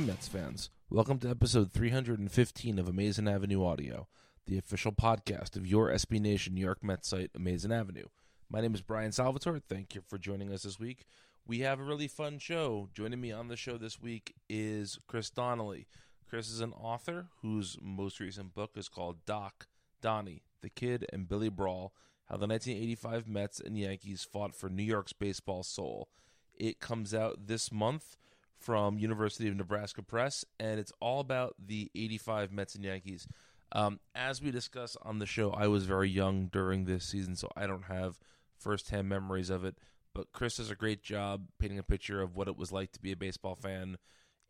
Ahoy, Mets fans. Welcome to episode 315 of Amazing Avenue Audio, the official podcast of your SB Nation New York Mets site, Amazing Avenue. My name is Brian Salvatore. Thank you for joining us this week. We have a really fun show. Joining me on the show this week is Chris Donnelly. Chris is an author whose most recent book is called Doc, Donnie, The Kid, and Billy Brawl How the 1985 Mets and Yankees Fought for New York's Baseball Soul. It comes out this month from University of Nebraska Press, and it's all about the 85 Mets and Yankees. Um, as we discussed on the show, I was very young during this season, so I don't have firsthand memories of it. But Chris does a great job painting a picture of what it was like to be a baseball fan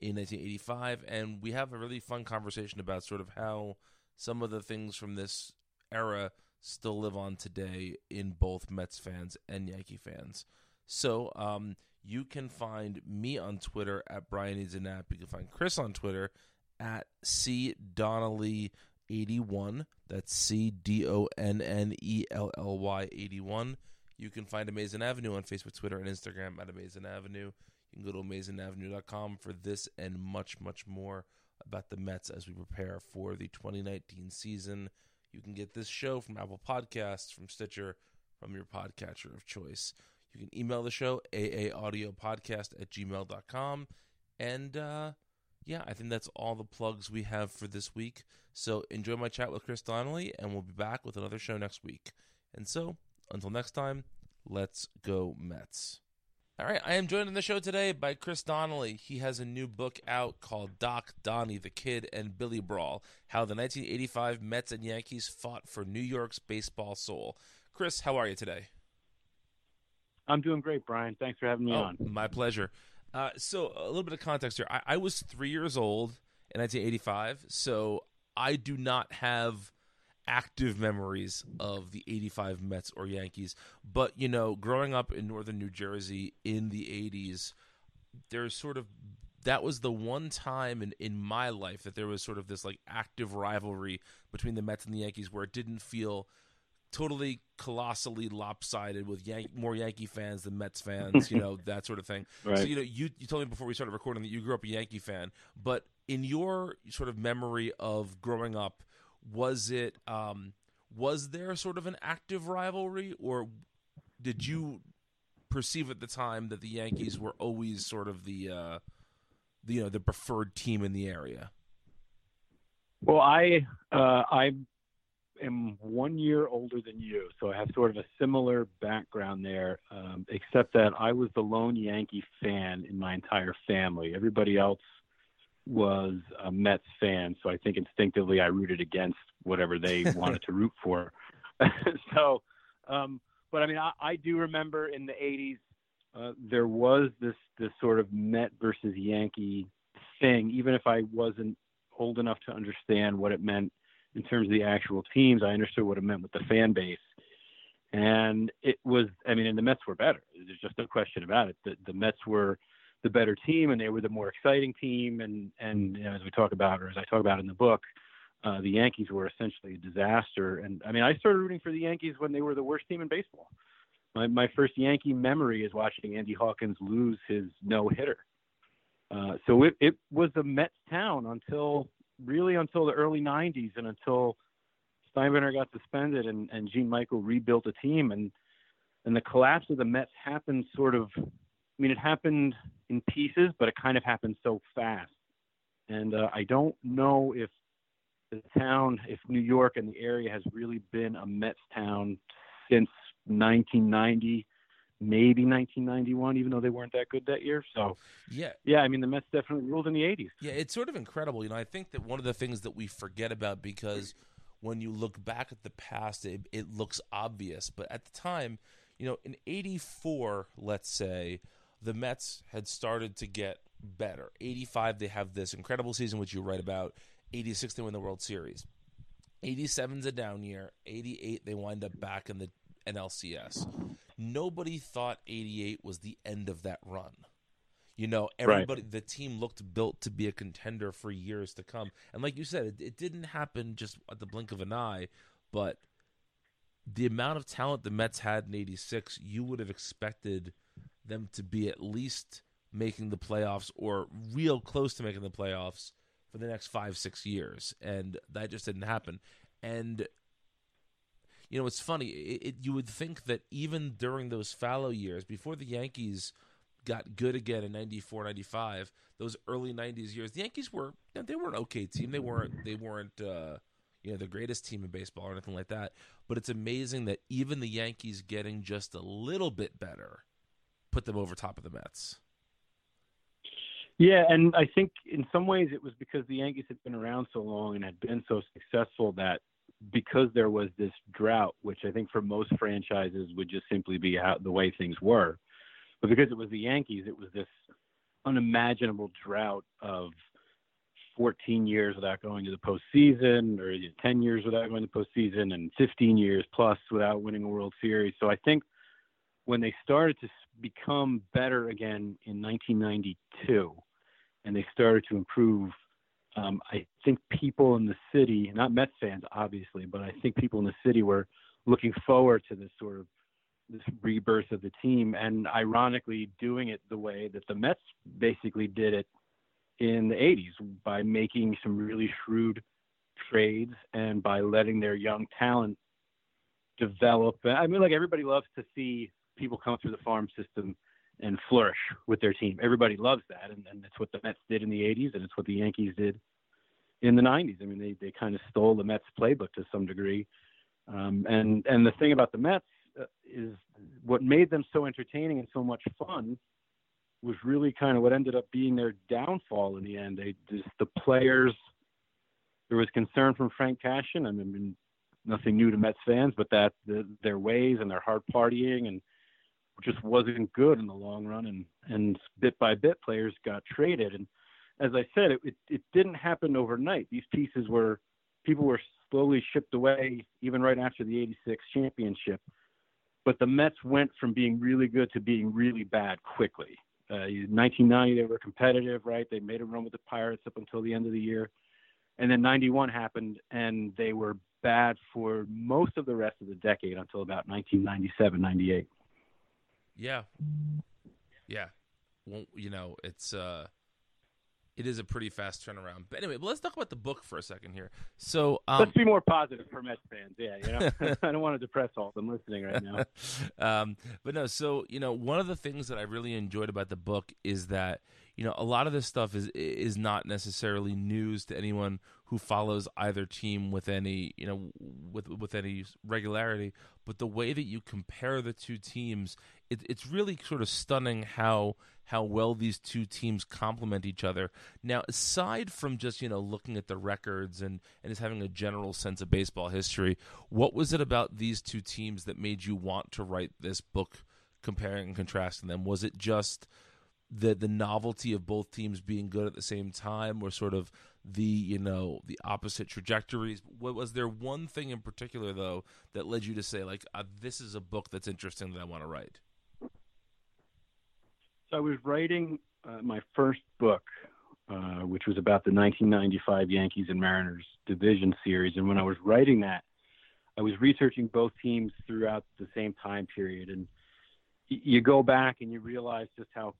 in 1985, and we have a really fun conversation about sort of how some of the things from this era still live on today in both Mets fans and Yankee fans. So, um, you can find me on Twitter at Brian Needs a Nap. You can find Chris on Twitter at C Donnelly 81. That's C D O N N E L L Y 81. You can find Amazing Avenue on Facebook, Twitter, and Instagram at Amazing Avenue. You can go to amazingavenue.com for this and much, much more about the Mets as we prepare for the 2019 season. You can get this show from Apple Podcasts, from Stitcher, from your podcatcher of choice. You can email the show, aaaudiopodcast at gmail.com. And uh, yeah, I think that's all the plugs we have for this week. So enjoy my chat with Chris Donnelly, and we'll be back with another show next week. And so, until next time, let's go Mets. All right, I am joined on the show today by Chris Donnelly. He has a new book out called Doc, Donnie, the Kid, and Billy Brawl How the 1985 Mets and Yankees Fought for New York's Baseball Soul. Chris, how are you today? I'm doing great, Brian. Thanks for having me oh, on. My pleasure. Uh, so, a little bit of context here. I, I was three years old in 1985, so I do not have active memories of the 85 Mets or Yankees. But, you know, growing up in northern New Jersey in the 80s, there's sort of that was the one time in, in my life that there was sort of this like active rivalry between the Mets and the Yankees where it didn't feel totally colossally lopsided with Yan- more Yankee fans than Mets fans, you know, that sort of thing. Right. So, you know, you, you told me before we started recording that you grew up a Yankee fan, but in your sort of memory of growing up, was it, um, was there sort of an active rivalry or did you perceive at the time that the Yankees were always sort of the, uh, the you know, the preferred team in the area? Well, I uh, I am one year older than you, so I have sort of a similar background there, um, except that I was the lone Yankee fan in my entire family. Everybody else was a Mets fan, so I think instinctively I rooted against whatever they wanted to root for. so, um, but I mean, I, I do remember in the '80s uh, there was this this sort of Met versus Yankee thing, even if I wasn't old enough to understand what it meant in terms of the actual teams. I understood what it meant with the fan base. And it was, I mean, and the Mets were better. There's just no question about it. The, the Mets were the better team and they were the more exciting team. And, and you know, as we talk about, or as I talk about in the book, uh, the Yankees were essentially a disaster. And I mean, I started rooting for the Yankees when they were the worst team in baseball. My, my first Yankee memory is watching Andy Hawkins lose his no hitter. Uh, so it, it was a Mets town until really until the early 90s and until Steinbrenner got suspended and, and Gene Michael rebuilt a team and and the collapse of the Mets happened sort of I mean it happened in pieces but it kind of happened so fast. And uh, I don't know if the town if New York and the area has really been a Mets town since 1990 maybe 1991, even though they weren't that good that year. So, yeah, yeah, I mean, the Mets definitely ruled in the 80s. Yeah, it's sort of incredible. You know, I think that one of the things that we forget about because when you look back at the past, it, it looks obvious, but at the time, you know, in '84, let's say, the Mets had started to get better. '85, they have this incredible season, which you write about. '86, they win the World Series. 87's a down year. 88, they wind up back in the NLCS. Nobody thought 88 was the end of that run. You know, everybody, right. the team looked built to be a contender for years to come. And like you said, it, it didn't happen just at the blink of an eye, but the amount of talent the Mets had in 86, you would have expected them to be at least making the playoffs or real close to making the playoffs for the next five, six years. And that just didn't happen. And you know, it's funny. It, it, you would think that even during those fallow years, before the Yankees got good again in 94, 95, those early 90s years, the Yankees were they were an okay team. They weren't they weren't uh, you know the greatest team in baseball or anything like that. But it's amazing that even the Yankees getting just a little bit better put them over top of the Mets. Yeah, and I think in some ways it was because the Yankees had been around so long and had been so successful that because there was this drought, which I think for most franchises would just simply be how the way things were, but because it was the Yankees, it was this unimaginable drought of 14 years without going to the postseason, or 10 years without going to the postseason, and 15 years plus without winning a World Series. So I think when they started to become better again in 1992, and they started to improve um, I think people in the city, not Mets fans, obviously, but I think people in the city were looking forward to this sort of this rebirth of the team, and ironically, doing it the way that the Mets basically did it in the 80s by making some really shrewd trades and by letting their young talent develop. I mean, like everybody loves to see people come through the farm system and flourish with their team. Everybody loves that, and, and that's what the Mets did in the '80s, and it's what the Yankees did in the '90s. I mean, they they kind of stole the Mets playbook to some degree. Um, and and the thing about the Mets uh, is what made them so entertaining and so much fun was really kind of what ended up being their downfall in the end. They just the players. There was concern from Frank Cashen. I mean, nothing new to Mets fans, but that the, their ways and their hard partying and just wasn't good in the long run, and and bit by bit players got traded. And as I said, it it, it didn't happen overnight. These pieces were people were slowly shipped away, even right after the '86 championship. But the Mets went from being really good to being really bad quickly. Uh, 1990, they were competitive, right? They made a run with the Pirates up until the end of the year, and then 91 happened, and they were bad for most of the rest of the decade until about 1997, 98. Yeah, yeah. Well, you know, it's uh, it is a pretty fast turnaround. But anyway, but let's talk about the book for a second here. So um, let's be more positive for Mets fans. Yeah, you know, I don't want to depress all of them listening right now. um, but no, so you know, one of the things that I really enjoyed about the book is that you know a lot of this stuff is is not necessarily news to anyone who follows either team with any you know with with any regularity. But the way that you compare the two teams, it, it's really sort of stunning how how well these two teams complement each other. Now, aside from just you know looking at the records and and just having a general sense of baseball history, what was it about these two teams that made you want to write this book, comparing and contrasting them? Was it just the the novelty of both teams being good at the same time, or sort of the you know the opposite trajectories? What, was there one thing in particular though that led you to say like uh, this is a book that's interesting that I want to write? So I was writing uh, my first book, uh, which was about the 1995 Yankees and Mariners division series. And when I was writing that, I was researching both teams throughout the same time period. And you go back and you realize just how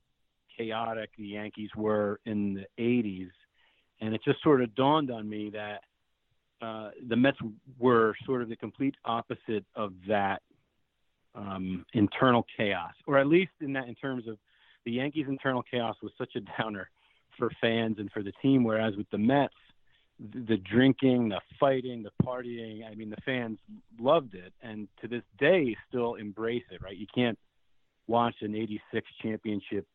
chaotic the Yankees were in the 80s. And it just sort of dawned on me that uh, the Mets were sort of the complete opposite of that um, internal chaos, or at least in that in terms of the Yankees' internal chaos was such a downer for fans and for the team. Whereas with the Mets, the, the drinking, the fighting, the partying, I mean, the fans loved it, and to this day still embrace it. Right? You can't watch an '86 championship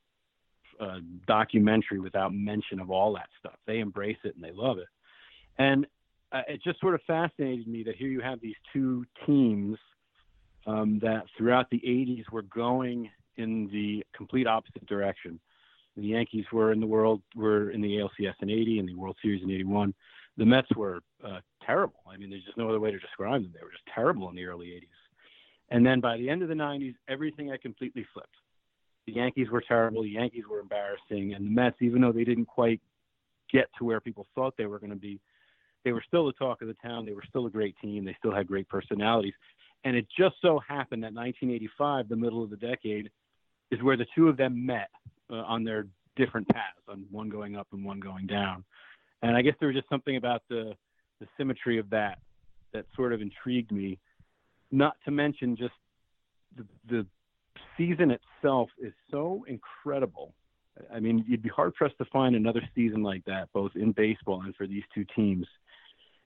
uh, documentary without mention of all that stuff. They embrace it and they love it, and uh, it just sort of fascinated me that here you have these two teams um, that throughout the 80s were going in the complete opposite direction. The Yankees were in the world were in the ALCS in '80 and the World Series in '81. The Mets were uh, terrible. I mean, there's just no other way to describe them. They were just terrible in the early '80s. And then by the end of the '90s, everything had completely flipped. The Yankees were terrible. The Yankees were embarrassing, and the Mets, even though they didn't quite get to where people thought they were going to be, they were still the talk of the town. They were still a great team. They still had great personalities. And it just so happened that 1985, the middle of the decade, is where the two of them met uh, on their different paths, on one going up and one going down. And I guess there was just something about the the symmetry of that that sort of intrigued me. Not to mention just the, the season itself is so incredible. I mean, you'd be hard pressed to find another season like that, both in baseball and for these two teams.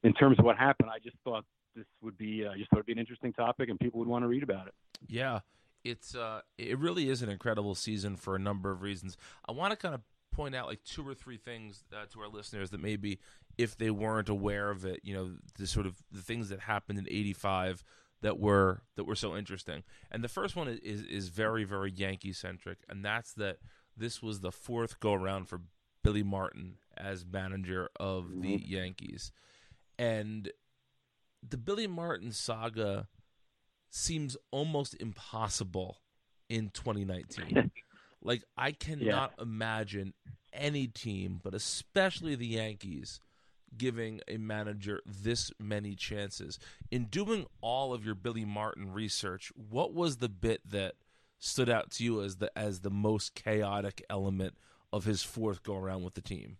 In terms of what happened, I just thought this would be, uh, just thought it'd be an interesting topic, and people would want to read about it. Yeah, it's uh, it really is an incredible season for a number of reasons. I want to kind of point out like two or three things uh, to our listeners that maybe if they weren't aware of it, you know, the sort of the things that happened in '85 that were that were so interesting. And the first one is is very very Yankee centric, and that's that this was the fourth go around for Billy Martin as manager of the mm-hmm. Yankees, and the Billy Martin saga seems almost impossible in 2019. like I cannot yeah. imagine any team, but especially the Yankees, giving a manager this many chances. In doing all of your Billy Martin research, what was the bit that stood out to you as the as the most chaotic element of his fourth go around with the team?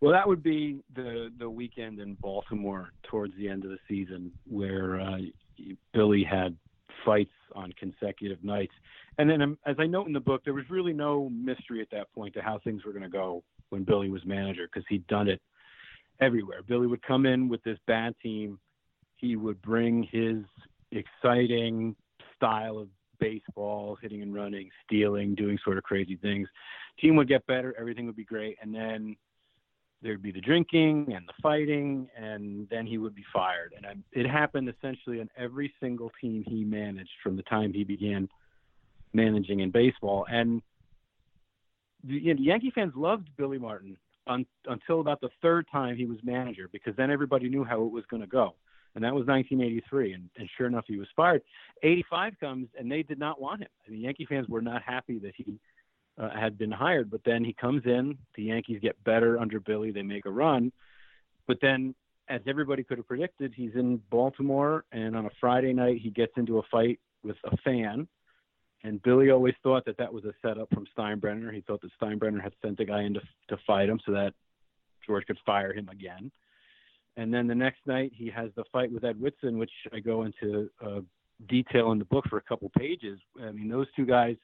Well, that would be the the weekend in Baltimore towards the end of the season, where uh, Billy had fights on consecutive nights. And then, um, as I note in the book, there was really no mystery at that point to how things were going to go when Billy was manager because he'd done it everywhere. Billy would come in with this bad team. He would bring his exciting style of baseball, hitting and running, stealing, doing sort of crazy things. Team would get better, everything would be great, and then there'd be the drinking and the fighting, and then he would be fired. And it happened essentially on every single team he managed from the time he began managing in baseball. And the, you know, Yankee fans loved Billy Martin un, until about the third time he was manager, because then everybody knew how it was going to go. and that was 1983. And, and sure enough, he was fired. 85 comes, and they did not want him. I mean, Yankee fans were not happy that he uh, had been hired. But then he comes in. The Yankees get better under Billy. They make a run. But then, as everybody could have predicted, he's in Baltimore, and on a Friday night, he gets into a fight with a fan. And Billy always thought that that was a setup from Steinbrenner. He thought that Steinbrenner had sent the guy in to, to fight him so that George could fire him again. And then the next night, he has the fight with Ed Whitson, which I go into uh, detail in the book for a couple pages. I mean, those two guys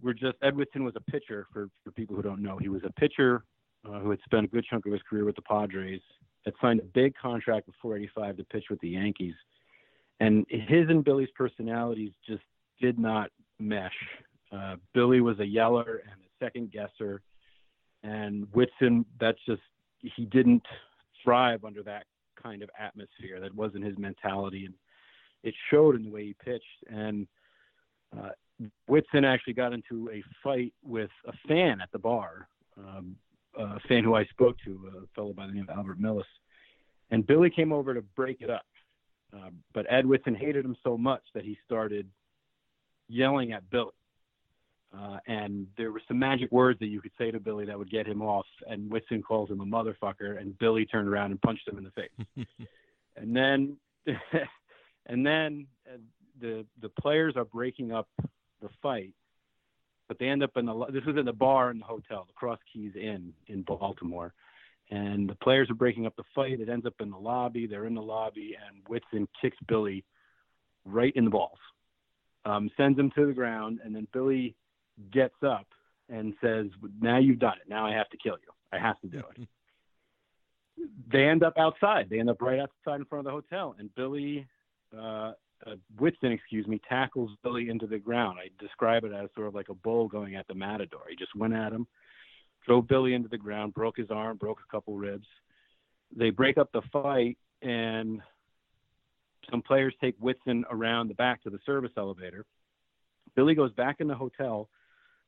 were just Ed Whitson was a pitcher for for people who don't know. He was a pitcher uh, who had spent a good chunk of his career with the Padres. Had signed a big contract with 485 to pitch with the Yankees, and his and Billy's personalities just did not mesh. Uh, Billy was a yeller and a second guesser, and Whitson that's just he didn't thrive under that kind of atmosphere. That wasn't his mentality, and it showed in the way he pitched. And uh, Whitson actually got into a fight with a fan at the bar, um, a fan who I spoke to, a fellow by the name of Albert Millis. And Billy came over to break it up. Uh, but Ed Whitson hated him so much that he started yelling at Billy. Uh, and there were some magic words that you could say to Billy that would get him off. And Whitson calls him a motherfucker, and Billy turned around and punched him in the face. and then, and then uh, the the players are breaking up the fight, but they end up in the this was in the bar in the hotel, the Cross Keys Inn in Baltimore, and the players are breaking up the fight. It ends up in the lobby. They're in the lobby, and Whitson kicks Billy right in the balls, um, sends him to the ground, and then Billy gets up and says, "Now you've done it. Now I have to kill you. I have to do it." they end up outside. They end up right outside in front of the hotel, and Billy uh, uh, Whitson, excuse me, tackles Billy into the ground. I describe it as sort of like a bull going at the matador. He just went at him, drove Billy into the ground, broke his arm, broke a couple ribs. They break up the fight, and some players take Whitson around the back to the service elevator. Billy goes back in the hotel,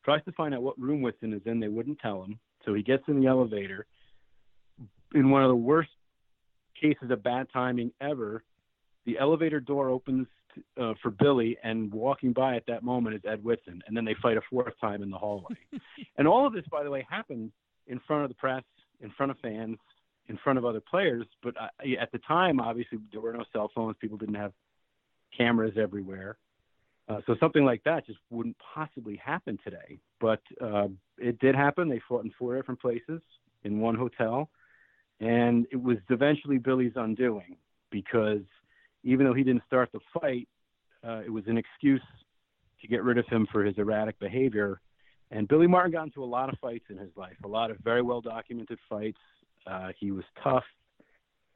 tries to find out what room Whitson is in. They wouldn't tell him, so he gets in the elevator. In one of the worst cases of bad timing ever, the elevator door opens uh, for Billy, and walking by at that moment is Ed Whitson, and then they fight a fourth time in the hallway. and all of this, by the way, happened in front of the press, in front of fans, in front of other players. But I, at the time, obviously, there were no cell phones. People didn't have cameras everywhere. Uh, so something like that just wouldn't possibly happen today. But uh, it did happen. They fought in four different places in one hotel. And it was eventually Billy's undoing because – even though he didn't start the fight, uh, it was an excuse to get rid of him for his erratic behavior. And Billy Martin got into a lot of fights in his life, a lot of very well documented fights. Uh, he was tough,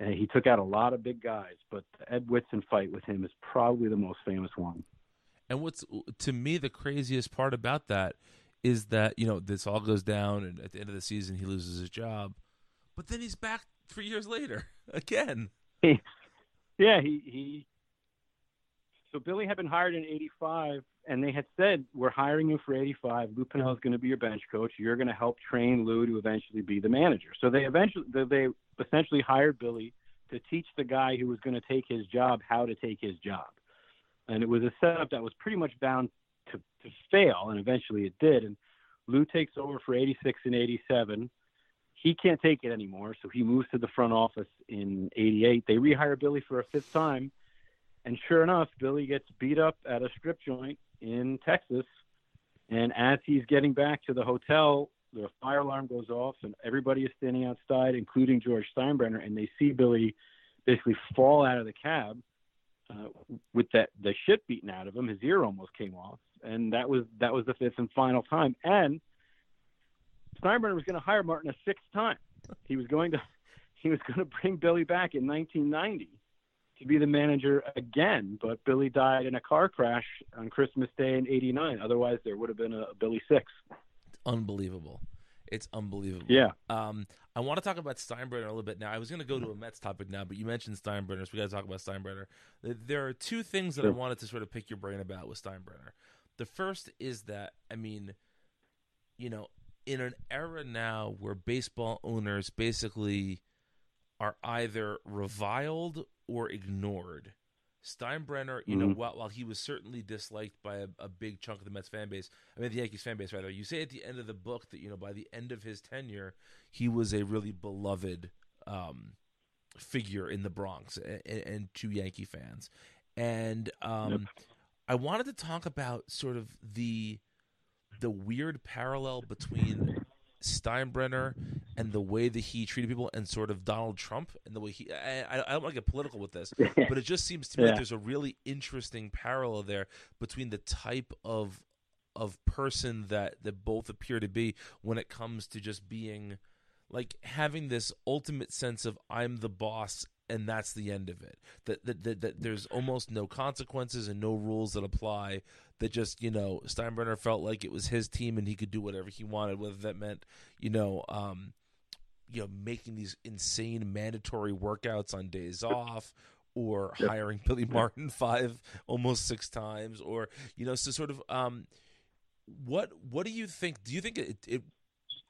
and he took out a lot of big guys. But the Ed Whitson fight with him is probably the most famous one. And what's to me the craziest part about that is that you know this all goes down, and at the end of the season he loses his job, but then he's back three years later again. Yeah, he he. So Billy had been hired in '85, and they had said, "We're hiring you for '85. Lou Piniella is going to be your bench coach. You're going to help train Lou to eventually be the manager." So they eventually they essentially hired Billy to teach the guy who was going to take his job how to take his job, and it was a setup that was pretty much bound to to fail, and eventually it did. And Lou takes over for '86 and '87 he can't take it anymore, so he moves to the front office in '88. They rehire Billy for a fifth time, and sure enough, Billy gets beat up at a strip joint in Texas. And as he's getting back to the hotel, the fire alarm goes off, and everybody is standing outside, including George Steinbrenner, and they see Billy basically fall out of the cab uh, with that the shit beaten out of him. His ear almost came off, and that was that was the fifth and final time. And Steinbrenner was going to hire Martin a sixth time. He was going to he was going to bring Billy back in 1990 to be the manager again, but Billy died in a car crash on Christmas Day in '89. Otherwise, there would have been a Billy Six. Unbelievable. It's unbelievable. Yeah. Um, I want to talk about Steinbrenner a little bit now. I was going to go to a Mets topic now, but you mentioned Steinbrenner, so we got to talk about Steinbrenner. There are two things that sure. I wanted to sort of pick your brain about with Steinbrenner. The first is that, I mean, you know, in an era now where baseball owners basically are either reviled or ignored. Steinbrenner, you know, Mhm. while, while he was certainly disliked by a, a big chunk of the Mets fan base, I mean the Yankees fan base rather. You say at the end of the book that you know by the end of his tenure, he was a really beloved um, figure in the Bronx and, and to Yankee fans. And um, I wanted to talk about sort of the the weird parallel between Steinbrenner and the way that he treated people, and sort of Donald Trump and the way he. I, I don't want to get political with this, but it just seems to me like there's a really interesting parallel there between the type of of person that that both appear to be when it comes to just being like having this ultimate sense of I'm the boss and that's the end of it. That that, that that there's almost no consequences and no rules that apply. That just you know Steinbrenner felt like it was his team and he could do whatever he wanted, whether that meant you know um, you know making these insane mandatory workouts on days off. Or hiring Billy Martin five, almost six times, or you know, so sort of, um, what what do you think? Do you think it, it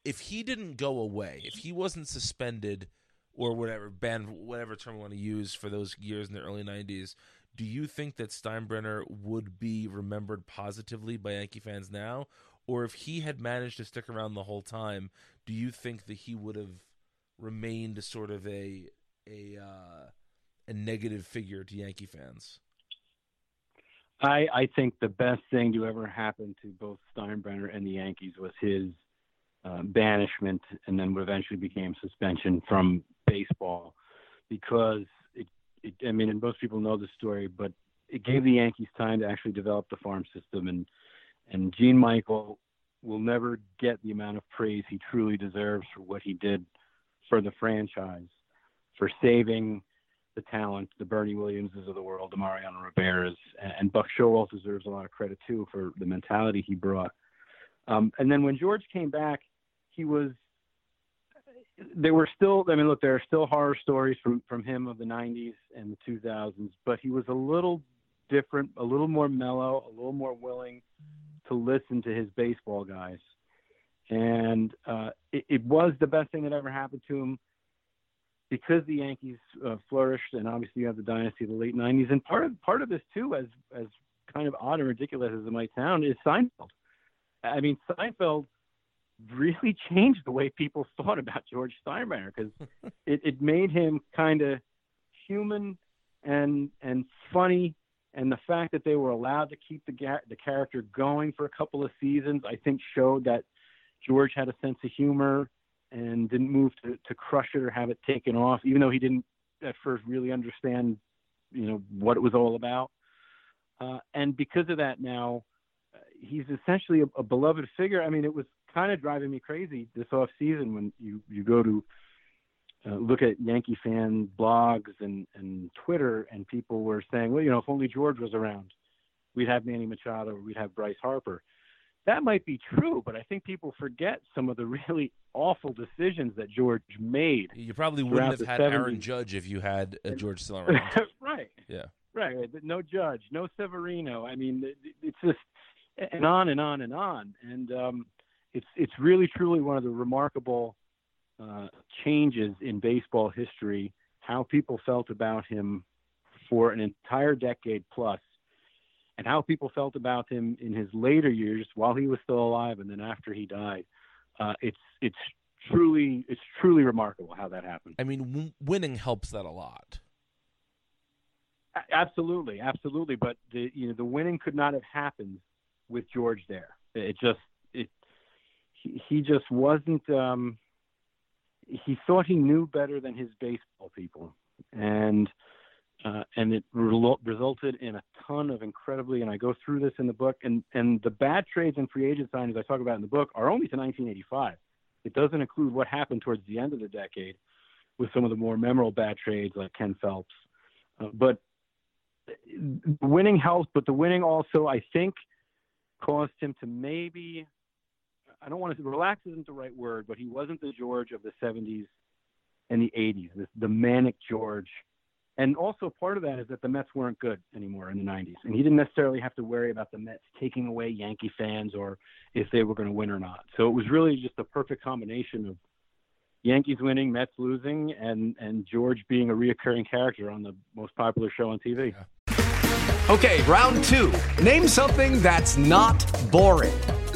if he didn't go away, if he wasn't suspended or whatever banned, whatever term we want to use for those years in the early '90s, do you think that Steinbrenner would be remembered positively by Yankee fans now, or if he had managed to stick around the whole time, do you think that he would have remained sort of a a uh, a negative figure to Yankee fans? I, I think the best thing to ever happen to both Steinbrenner and the Yankees was his uh, banishment and then what eventually became suspension from baseball because it, it, I mean, and most people know the story, but it gave the Yankees time to actually develop the farm system and, and Gene Michael will never get the amount of praise he truly deserves for what he did for the franchise, for saving the talent, the Bernie Williamses of the world, the Mariano Rivera's, and, Buck Showalter deserves a lot of credit too for the mentality he brought. Um, and then when George came back, he was. There were still, I mean, look, there are still horror stories from from him of the '90s and the 2000s, but he was a little different, a little more mellow, a little more willing to listen to his baseball guys, and uh, it, it was the best thing that ever happened to him because the Yankees uh, flourished, and obviously you have the dynasty of the late '90s, and part of part of this too, as as kind of odd and ridiculous as it might sound, is Seinfeld. I mean, Seinfeld really changed the way people thought about George Steinbrenner because it, it made him kind of human and and funny, and the fact that they were allowed to keep the ga- the character going for a couple of seasons, I think, showed that George had a sense of humor and didn't move to, to crush it or have it taken off, even though he didn't at first really understand, you know, what it was all about. Uh, and because of that, now uh, he's essentially a, a beloved figure. I mean, it was kind of driving me crazy this off season when you you go to uh, look at Yankee fan blogs and and Twitter, and people were saying, well, you know, if only George was around, we'd have Manny Machado or we'd have Bryce Harper that might be true, but I think people forget some of the really awful decisions that George made. You probably wouldn't have had 70s. Aaron Judge if you had uh, George still around. right, yeah. right, right. No Judge, no Severino. I mean, it's just and on and on and on. And um, it's it's really truly one of the remarkable uh, changes in baseball history. How people felt about him for an entire decade plus, and how people felt about him in his later years while he was still alive and then after he died. Uh, it's it's truly it's truly remarkable how that happened. I mean, w- winning helps that a lot. A- Absolutely, absolutely. But the you know the winning could not have happened with George there. It just he, just wasn't. Um, he thought he knew better than his baseball people, and uh, and it relo- resulted in a ton of incredibly. And I go through this in the book, and and the bad trades and free agent signings I talk about in the book are only to 1985. It doesn't include what happened towards the end of the decade with some of the more memorable bad trades like Ken Phelps. Uh, but winning helped, but the winning also, I think, caused him to maybe, I don't want to relax isn't the right word, but he wasn't the George of the 70s and the 80s, this, the manic George. And also part of that is that the Mets weren't good anymore in the 90s. And he didn't necessarily have to worry about the Mets taking away Yankee fans or if they were going to win or not. So it was really just a perfect combination of Yankees winning, Mets losing, and and George being a reoccurring character on the most popular show on TV. Okay, round two. Name something that's not boring.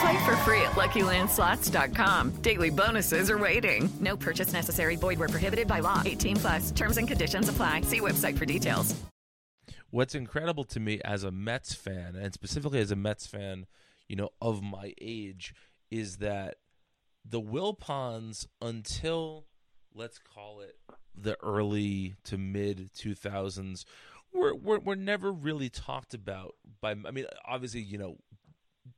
Play for free at LuckyLandSlots.com. Daily bonuses are waiting. No purchase necessary. Void where prohibited by law. 18 plus. Terms and conditions apply. See website for details. What's incredible to me as a Mets fan, and specifically as a Mets fan, you know, of my age, is that the Wilpons until let's call it the early to mid 2000s were, were, were never really talked about by I mean obviously you know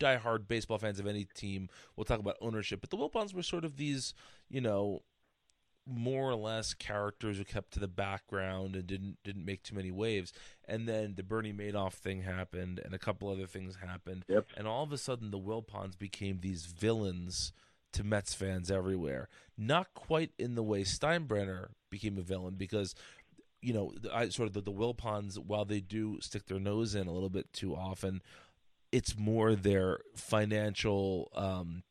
diehard baseball fans of any team will talk about ownership but the Wilpons were sort of these you know more or less characters who kept to the background and didn't didn't make too many waves and then the Bernie Madoff thing happened and a couple other things happened yep. and all of a sudden the Wilpons became these villains to Mets fans everywhere. Not quite in the way Steinbrenner became a villain because you know, I sort of the, the Wilpons, while they do stick their nose in a little bit too often, it's more their financial, um,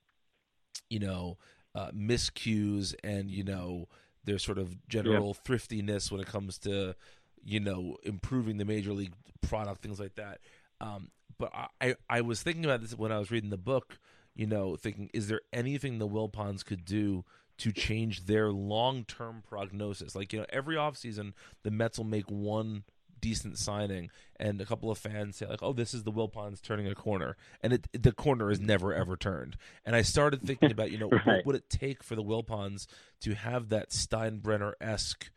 you know, uh, miscues and you know their sort of general yeah. thriftiness when it comes to you know improving the major league product, things like that. Um, but I, I was thinking about this when I was reading the book you know, thinking, is there anything the Wilpons could do to change their long term prognosis? Like, you know, every offseason, the Mets will make one decent signing, and a couple of fans say, like, oh, this is the Wilpons turning a corner. And it, the corner is never, ever turned. And I started thinking about, you know, right. what would it take for the Wilpons to have that Steinbrenner esque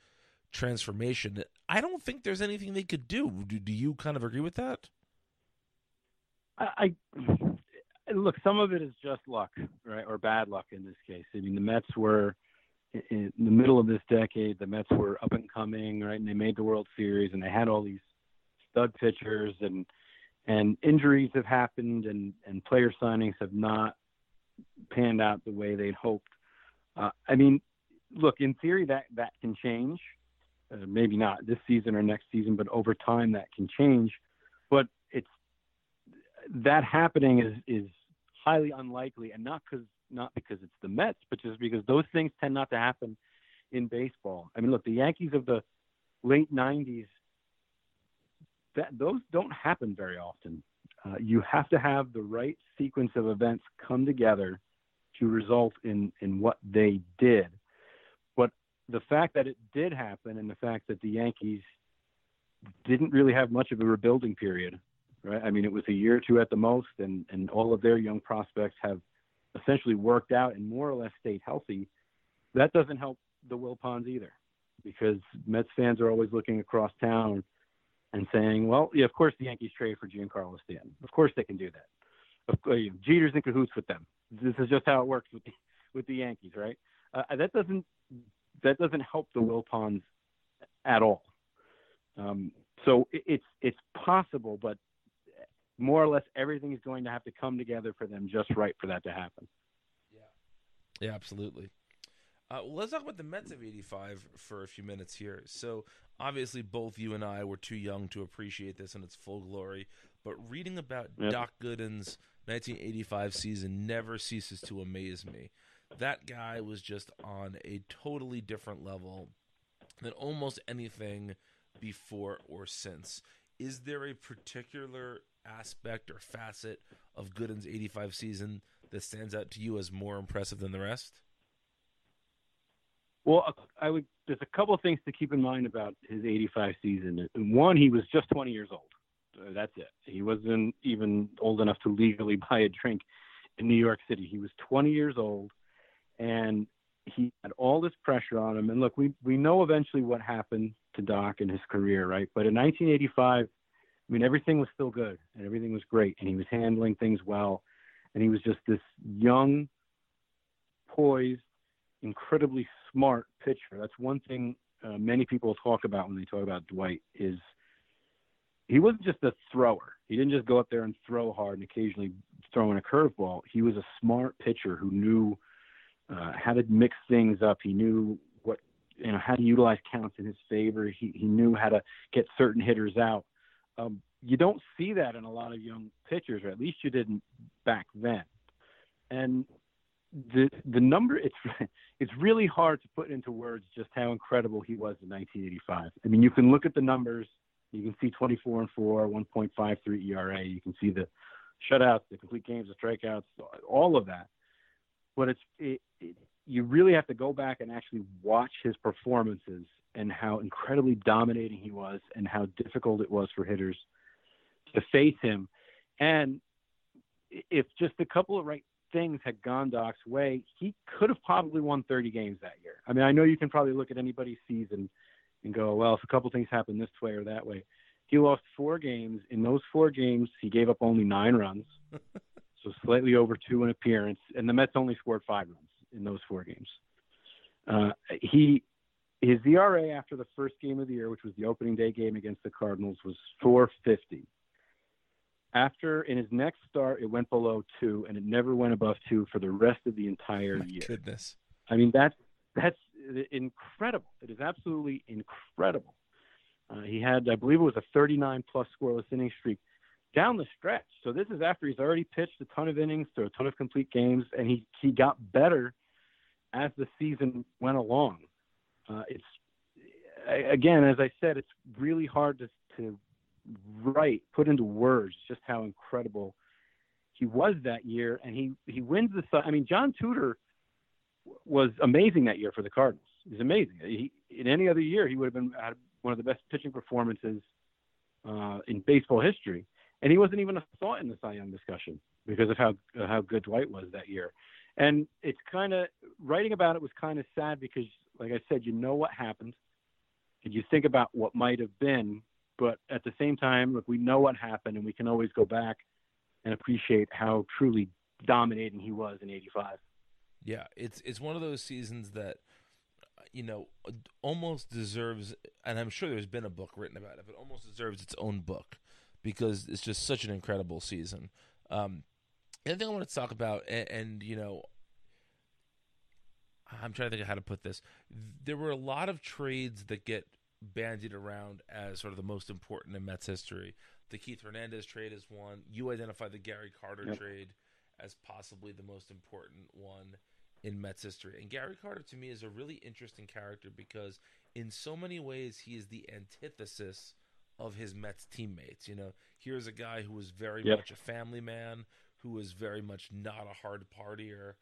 transformation? I don't think there's anything they could do. do. Do you kind of agree with that? I look, some of it is just luck, right, or bad luck in this case. I mean, the Mets were in the middle of this decade. The Mets were up and coming, right, and they made the World Series, and they had all these stud pitchers, and and injuries have happened, and and player signings have not panned out the way they'd hoped. Uh, I mean, look, in theory, that that can change. Uh, maybe not this season or next season, but over time that can change. But it's that happening is is highly unlikely, and not because not because it's the Mets, but just because those things tend not to happen in baseball. I mean, look, the Yankees of the late '90s, that those don't happen very often. Uh, you have to have the right sequence of events come together to result in in what they did. But the fact that it did happen, and the fact that the Yankees didn't really have much of a rebuilding period right? I mean, it was a year or two at the most, and and all of their young prospects have essentially worked out and more or less stayed healthy. That doesn't help the Wilpons either, because Mets fans are always looking across town and saying, "Well, yeah, of course the Yankees trade for Giancarlo Stanton. Of course they can do that. Of course, Jeter's in cahoots with them. This is just how it works with the, with the Yankees, right? Uh, that doesn't that doesn't help the Wilpons at all. Um, so it, it's it's possible, but more or less everything is going to have to come together for them just right for that to happen. Yeah, yeah, absolutely. Uh, well, let's talk about the Mets of '85 for a few minutes here. So, obviously, both you and I were too young to appreciate this in its full glory. But reading about yep. Doc Gooden's 1985 season never ceases to amaze me. That guy was just on a totally different level than almost anything before or since. Is there a particular aspect or facet of Gooden's 85 season that stands out to you as more impressive than the rest? Well, I would. There's a couple of things to keep in mind about his 85 season. One, he was just 20 years old. Uh, that's it. He wasn't even old enough to legally buy a drink in New York City. He was 20 years old, and he had all this pressure on him. And look, we we know eventually what happened to Doc in his career, right? But in 1985, I mean, everything was still good and everything was great, and he was handling things well, and he was just this young, poised, incredibly smart pitcher. That's one thing uh, many people talk about when they talk about Dwight is he wasn't just a thrower. He didn't just go up there and throw hard and occasionally throw in a curveball. He was a smart pitcher who knew uh, how to mix things up. He knew what you know how to utilize counts in his favor. He he knew how to get certain hitters out. Um, you don't see that in a lot of young pitchers, or at least you didn't back then. And the the number it's it's really hard to put into words just how incredible he was in 1985. I mean, you can look at the numbers. You can see 24 and 4, 1.53 ERA. You can see the shutouts, the complete games, the strikeouts, all of that. But it's it, it, you really have to go back and actually watch his performances and how incredibly dominating he was and how difficult it was for hitters to face him. And if just a couple of right things had gone Doc's way, he could have probably won 30 games that year. I mean, I know you can probably look at anybody's season and go, well, if a couple things happen this way or that way. He lost four games. In those four games, he gave up only nine runs, so slightly over two in appearance, and the Mets only scored five runs in those four games. Uh, he his ERA after the first game of the year, which was the opening day game against the Cardinals, was 450. After in his next start, it went below two, and it never went above two for the rest of the entire My year. Goodness. I mean, that's that's incredible. It is absolutely incredible. Uh, he had, I believe, it was a 39 plus scoreless inning streak down the stretch. So this is after he's already pitched a ton of innings, through a ton of complete games, and he he got better as the season went along. Uh, it's again, as I said, it's really hard to to write, put into words just how incredible he was that year, and he he wins the. I mean, John Tudor was amazing that year for the Cardinals. He's amazing. He, in any other year, he would have been had one of the best pitching performances uh, in baseball history, and he wasn't even a thought in the Cy Young discussion because of how uh, how good Dwight was that year. And it's kind of writing about it was kind of sad because, like I said, you know what happened, and you think about what might have been, but at the same time, look, we know what happened, and we can always go back and appreciate how truly dominating he was in '85. Yeah, it's it's one of those seasons that you know almost deserves, and I'm sure there's been a book written about it, but almost deserves its own book because it's just such an incredible season. Um, the other thing I want to talk about, and, and you know, I'm trying to think of how to put this. There were a lot of trades that get bandied around as sort of the most important in Mets history. The Keith Hernandez trade is one. You identify the Gary Carter Yep. trade as possibly the most important one in Mets history. And Gary Carter to me is a really interesting character because in so many ways he is the antithesis of his Mets teammates. You know, here's a guy who was very Yep. much a family man, who was very much not a hard partier,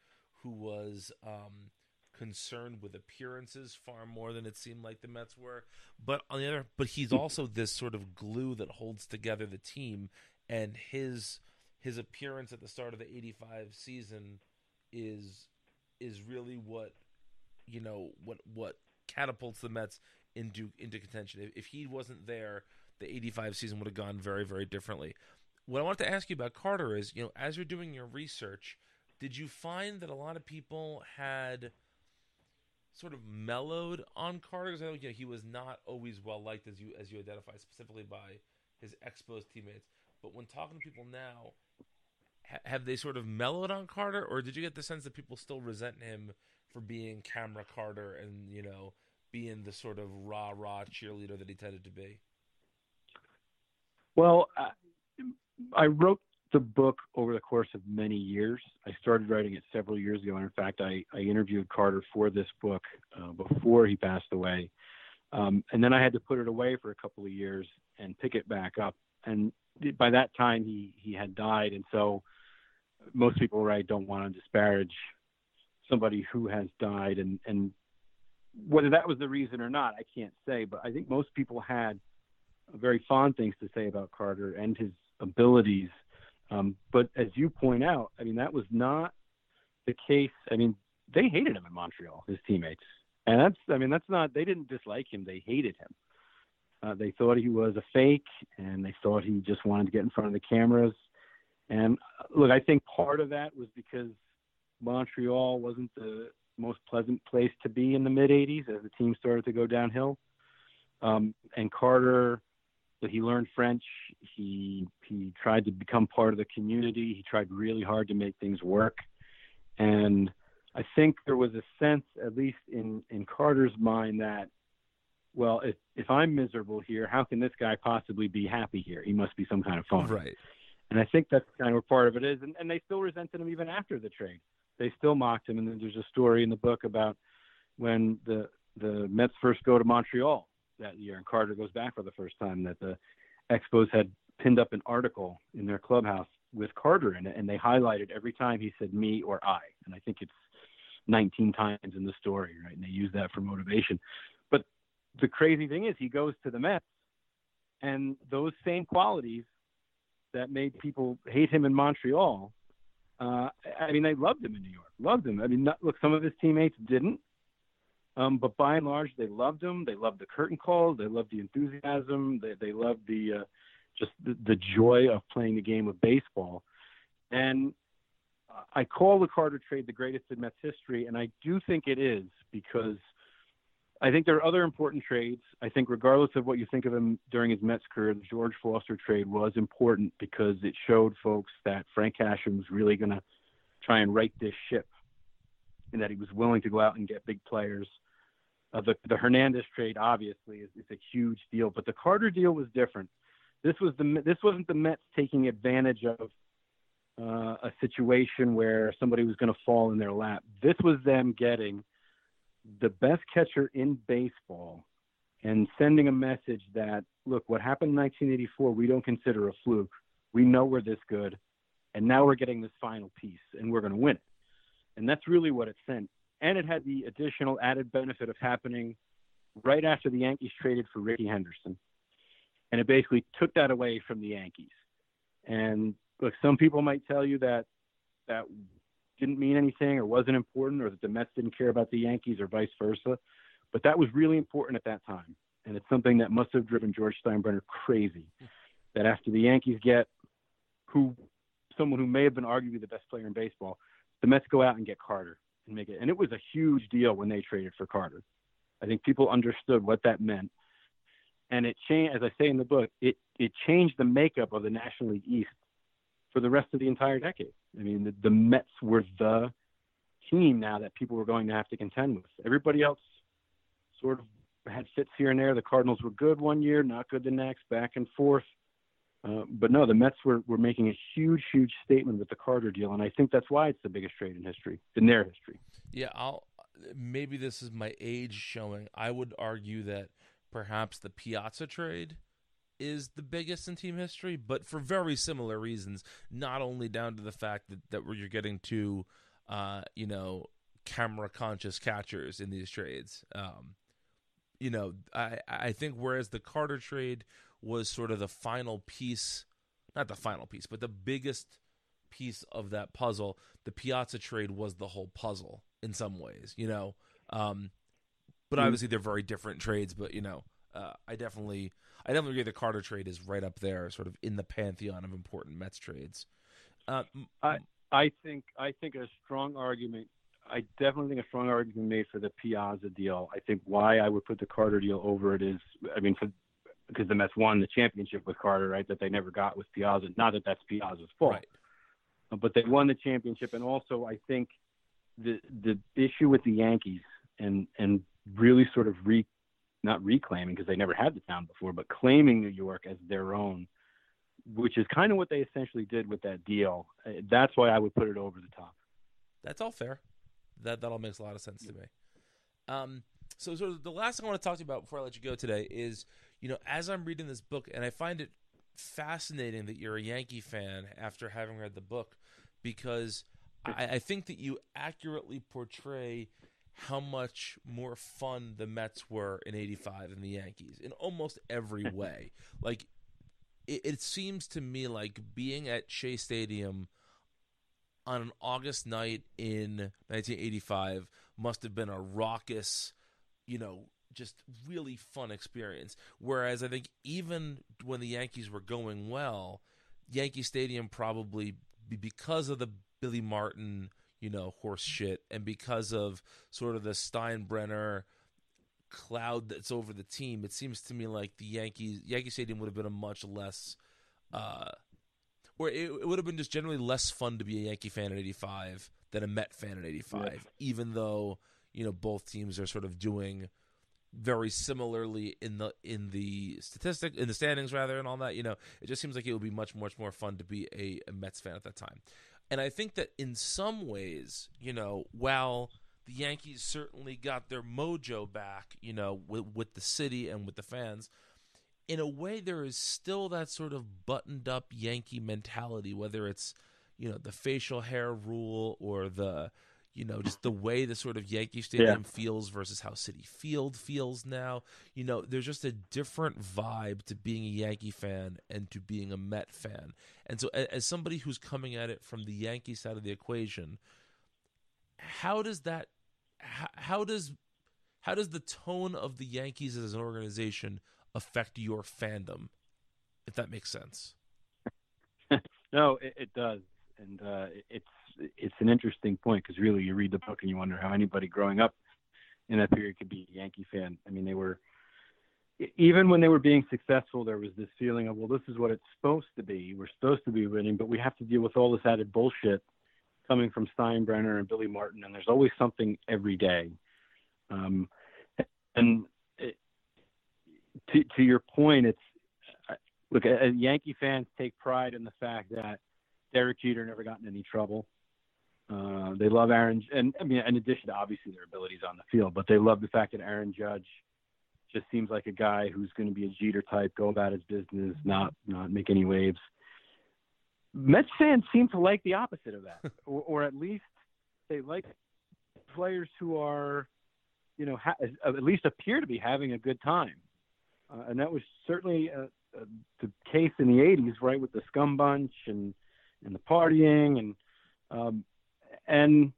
who was um, concerned with appearances far more than it seemed like the Mets were. But on the other, but he's also this sort of glue that holds together the team, and his his appearance at the start of the '85 season is is really what you know what what catapults the Mets into into contention. If, if he wasn't there, the '85 season would have gone very very differently. What I wanted to ask you about Carter is, you know, as you're doing your research, did you find that a lot of people had sort of mellowed on Carter? Because I know you know, he was not always well liked as you as you identify specifically by his Expos teammates. But when talking to people now, ha- have they sort of mellowed on Carter, or did you get the sense that people still resent him for being camera Carter and you know being the sort of rah rah cheerleader that he tended to be? Well, I, I wrote the book over the course of many years. I started writing it several years ago, and in fact, I, I interviewed Carter for this book uh, before he passed away. Um, and then I had to put it away for a couple of years and pick it back up. And by that time, he he had died, and so most people, right, don't want to disparage somebody who has died, and and whether that was the reason or not, I can't say. But I think most people had very fond things to say about Carter and his abilities. Um, but as you point out, I mean, that was not the case. I mean, they hated him in Montreal, his teammates, and that's I mean that's not they didn't dislike him, they hated him. Uh, they thought he was a fake, and they thought he just wanted to get in front of the cameras. And uh, look, I think part of that was because Montreal wasn't the most pleasant place to be in the mid 80s as the team started to go downhill. Um, and Carter, he learned French. He he tried to become part of the community. He tried really hard to make things work. And I think there was a sense, at least in in Carter's mind, that well, if if I'm miserable here, how can this guy possibly be happy here? He must be some kind of phony. Right. And I think that's kind of where part of it is. And, and they still resented him even after the trade. They still mocked him. And then there's a story in the book about when the the Mets first go to Montreal that year, and Carter goes back for the first time. That the Expos had pinned up an article in their clubhouse with Carter in it, and they highlighted every time he said "me" or "I," and I think it's 19 times in the story, right? And they use that for motivation. But the crazy thing is, he goes to the Mets, and those same qualities that made people hate him in Montreal. Uh, I mean, they loved him in New York, loved him. I mean, not, look, some of his teammates didn't, um, but by and large, they loved him. They loved the curtain call. They loved the enthusiasm. They, they loved the uh, just the, the joy of playing the game of baseball. And I call the Carter trade the greatest in Mets history, and I do think it is because I think there are other important trades. I think, regardless of what you think of him during his Mets career, the George Foster trade was important because it showed folks that Frank Cashen was really going to try and right this ship, and that he was willing to go out and get big players. Uh, the the Hernandez trade obviously is, is a huge deal, but the Carter deal was different. This was the this wasn't the Mets taking advantage of uh, a situation where somebody was going to fall in their lap. This was them getting the best catcher in baseball and sending a message that look what happened in 1984 we don't consider a fluke we know we're this good and now we're getting this final piece and we're going to win it and that's really what it sent and it had the additional added benefit of happening right after the yankees traded for rickey henderson and it basically took that away from the yankees and look some people might tell you that that didn't mean anything or wasn't important or that the Mets didn't care about the Yankees or vice versa. But that was really important at that time. And it's something that must have driven George Steinbrenner crazy. That after the Yankees get who someone who may have been arguably the best player in baseball, the Mets go out and get Carter and make it. And it was a huge deal when they traded for Carter. I think people understood what that meant. And it changed, as I say in the book, it, it changed the makeup of the National League East for the rest of the entire decade. I mean, the, the Mets were the team now that people were going to have to contend with. Everybody else sort of had fits here and there. The Cardinals were good one year, not good the next, back and forth. Uh, but no, the Mets were, were making a huge, huge statement with the Carter deal, and I think that's why it's the biggest trade in history, in their history. Yeah, I'll maybe this is my age showing. I would argue that perhaps the Piazza trade is the biggest in team history, but for very similar reasons. Not only down to the fact that that you're getting two, uh, you know, camera conscious catchers in these trades. Um, you know, I I think whereas the Carter trade was sort of the final piece, not the final piece, but the biggest piece of that puzzle. The Piazza trade was the whole puzzle in some ways. You know, um, but Mm. obviously they're very different trades. But you know, uh, I definitely I definitely agree the Carter trade is right up there, sort of in the pantheon of important Mets trades. Uh, I I think I think a strong argument. I definitely think a strong argument made for the Piazza deal. I think why I would put the Carter deal over it is, I mean, for, because the Mets won the championship with Carter, right? That they never got with Piazza. Not that that's Piazza's fault, Right. Uh, but they won the championship, and also I think the the issue with the Yankees and and really sort of re not reclaiming because they never had the town before, but claiming New York as their own, which is kind of what they essentially did with that deal. Uh, That's why I would put it over the top. That's all fair. That that all makes a lot of sense to me. Um, so sort of the last thing I want to talk to you about before I let you go today is, you know, as I'm reading this book, and I find it fascinating that you're a Yankee fan after having read the book, because I, I think that you accurately portray how much more fun the Mets were in '85 than the Yankees in almost every way. like, it, it seems to me like being at Shea Stadium on an August night in 1985 must have been a raucous, you know, just really fun experience. Whereas I think even when the Yankees were going well, Yankee Stadium probably because of the Billy Martin, you know, horse shit, and because of sort of the Steinbrenner cloud that's over the team, it seems to me like the Yankees Yankee Stadium would have been a much less uh or it, it would have been just generally less fun to be a Yankee fan in 85 than a Met fan in 85 yeah. even though you know both teams are sort of doing very similarly in the in the statistic in the standings rather and all that you know it just seems like it would be much much more fun to be a, a Mets fan at that time. And I think that in some ways you know while the Yankees certainly got their mojo back you know with with the city and with the fans in a way there is still that sort of buttoned up Yankee mentality whether it's you know the facial hair rule or the you know, just the way the sort of Yankee Stadium yeah. feels versus how Citi Field feels now. You know, there's just a different vibe to being a Yankee fan and to being a Met fan. And so, as somebody who's coming at it from the Yankee side of the equation, how does that, how, how does, how does the tone of the Yankees as an organization affect your fandom, if that makes sense? no, it, it does, and uh, it's it's an interesting point because really you read the book and you wonder how anybody growing up in that period could be a Yankee fan. I mean, they were even when they were being successful, there was this feeling of, well, this is what it's supposed to be. We're supposed to be winning, but we have to deal with all this added bullshit coming from Steinbrenner and Billy Martin, and there's always something every day. Um, and it, to to your point, it's look, Yankee fans take pride in the fact that Derek Jeter never got in any trouble. Uh, they love Aaron, and I mean, in addition to obviously their abilities on the field, but they love the fact that Aaron Judge just seems like a guy who's going to be a Jeter type, go about his business, not not make any waves. Mets fans seem to like the opposite of that, or, or at least they like players who are, you know, ha- at least appear to be having a good time, uh, and that was certainly uh, uh, the case in the '80s, right, with the Scum Bunch and and the partying and um, and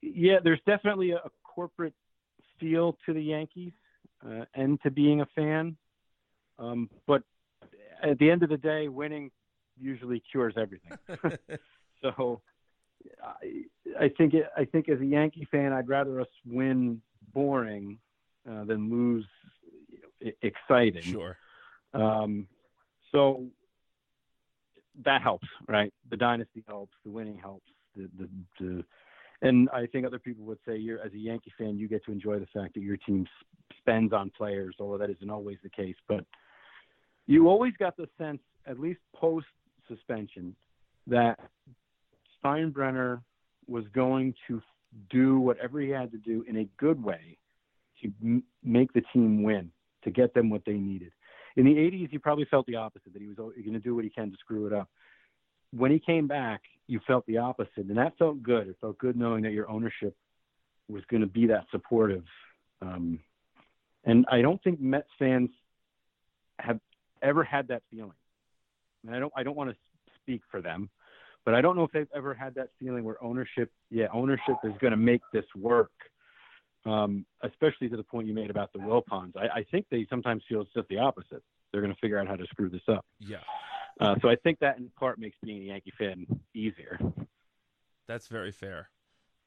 yeah, there's definitely a, a corporate feel to the Yankees uh, and to being a fan. Um, but at the end of the day, winning usually cures everything. so I, I think it, I think as a Yankee fan, I'd rather us win boring uh, than lose exciting. Sure. Um, so that helps, right? The dynasty helps, the winning helps the, the, the and I think other people would say you're as a Yankee fan, you get to enjoy the fact that your team spends on players, although that isn't always the case. But you always got the sense, at least post suspension, that Steinbrenner was going to do whatever he had to do in a good way to m- make the team win, to get them what they needed. In the 80s, he probably felt the opposite, that he was going to do what he can to screw it up when he came back, you felt the opposite, and that felt good. It felt good knowing that your ownership was going to be that supportive. Um, and I don't think Mets fans have ever had that feeling. And I don't I don't want to speak for them, but I don't know if they've ever had that feeling where ownership, yeah, ownership is going to make this work. Um, especially to the point you made about the Wilpons. I, I think they sometimes feel it's just the opposite. They're going to figure out how to screw this up. Yeah. Uh, so I think that in part makes being a Yankee fan easier. That's very fair.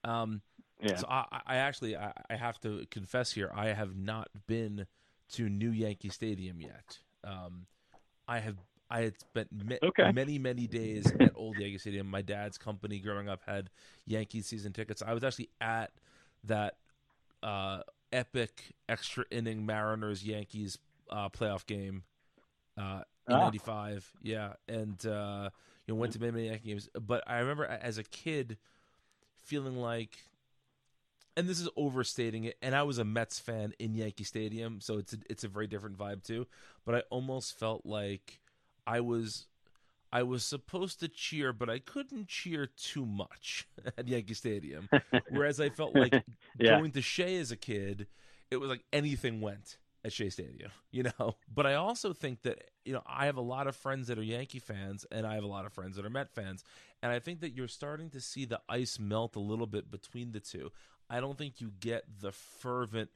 Um, yeah. So I, I actually I, I, have to confess here I have not been to New Yankee Stadium yet. Um, I have I had spent ma- okay. many many days at Old Yankee Stadium. My dad's company growing up had Yankee season tickets. I was actually at that uh, epic extra inning Mariners Yankees uh, playoff game uh, in ah. '95. Yeah, and uh, you know went to many, many Yankee games. But I remember as a kid feeling like, and this is overstating it. And I was a Mets fan in Yankee Stadium, so it's a, it's a very different vibe too. But I almost felt like I was. I was supposed to cheer, but I couldn't cheer too much at Yankee Stadium. Whereas I felt like yeah. going to Shea as a kid, it was like anything went at Shea Stadium, you know. But I also think that you know I have a lot of friends that are Yankee fans, and I have a lot of friends that are Met fans, and I think that you're starting to see the ice melt a little bit between the two. I don't think you get the fervent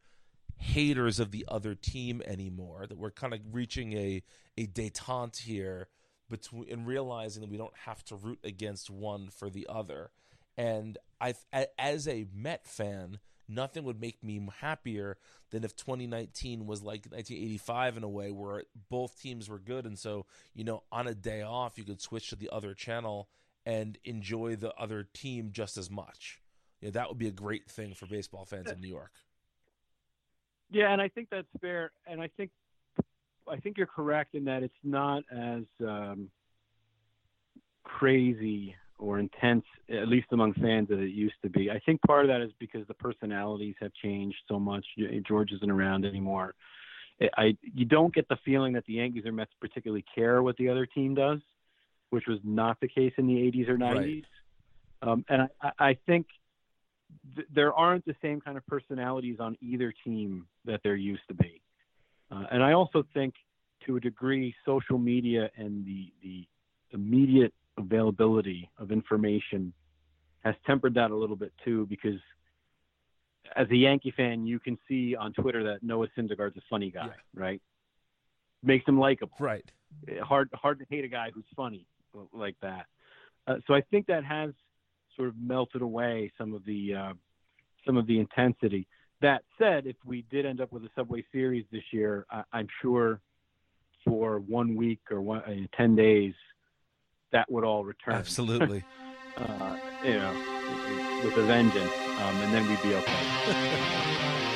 haters of the other team anymore. That we're kind of reaching a a détente here between and realizing that we don't have to root against one for the other. And I, as a Met fan, nothing would make me happier than if 2019 was like 1985 in a way where both teams were good. And so you know on a day off you could switch to the other channel and enjoy the other team just as much. You know, that would be a great thing for baseball fans in new york. Yeah and i think that's fair and i think i think you're correct in that it's not as um, crazy or intense, at least among fans, as it used to be. I think part of that is because the personalities have changed so much. George isn't around anymore. I you don't get the feeling that the Yankees or Mets particularly care what the other team does, which was not the case in the 80s or 90s. Right. Um, and I, I think th- there aren't the same kind of personalities on either team that there used to be. Uh, and I also think, to a degree, social media and the the immediate availability of information has tempered that a little bit too because as a Yankee fan, you can see on Twitter that Noah Syndergaard's a funny guy, yeah. right? Makes him likable. Right. Hard hard to hate a guy who's funny like that. Uh, so I think that has sort of melted away some of the uh, some of the intensity. That said, if we did end up with a Subway Series this year, I, am sure for one week or one, uh, ten days, that would all return. Absolutely. uh, you know, with a vengeance, um, and then we'd be okay.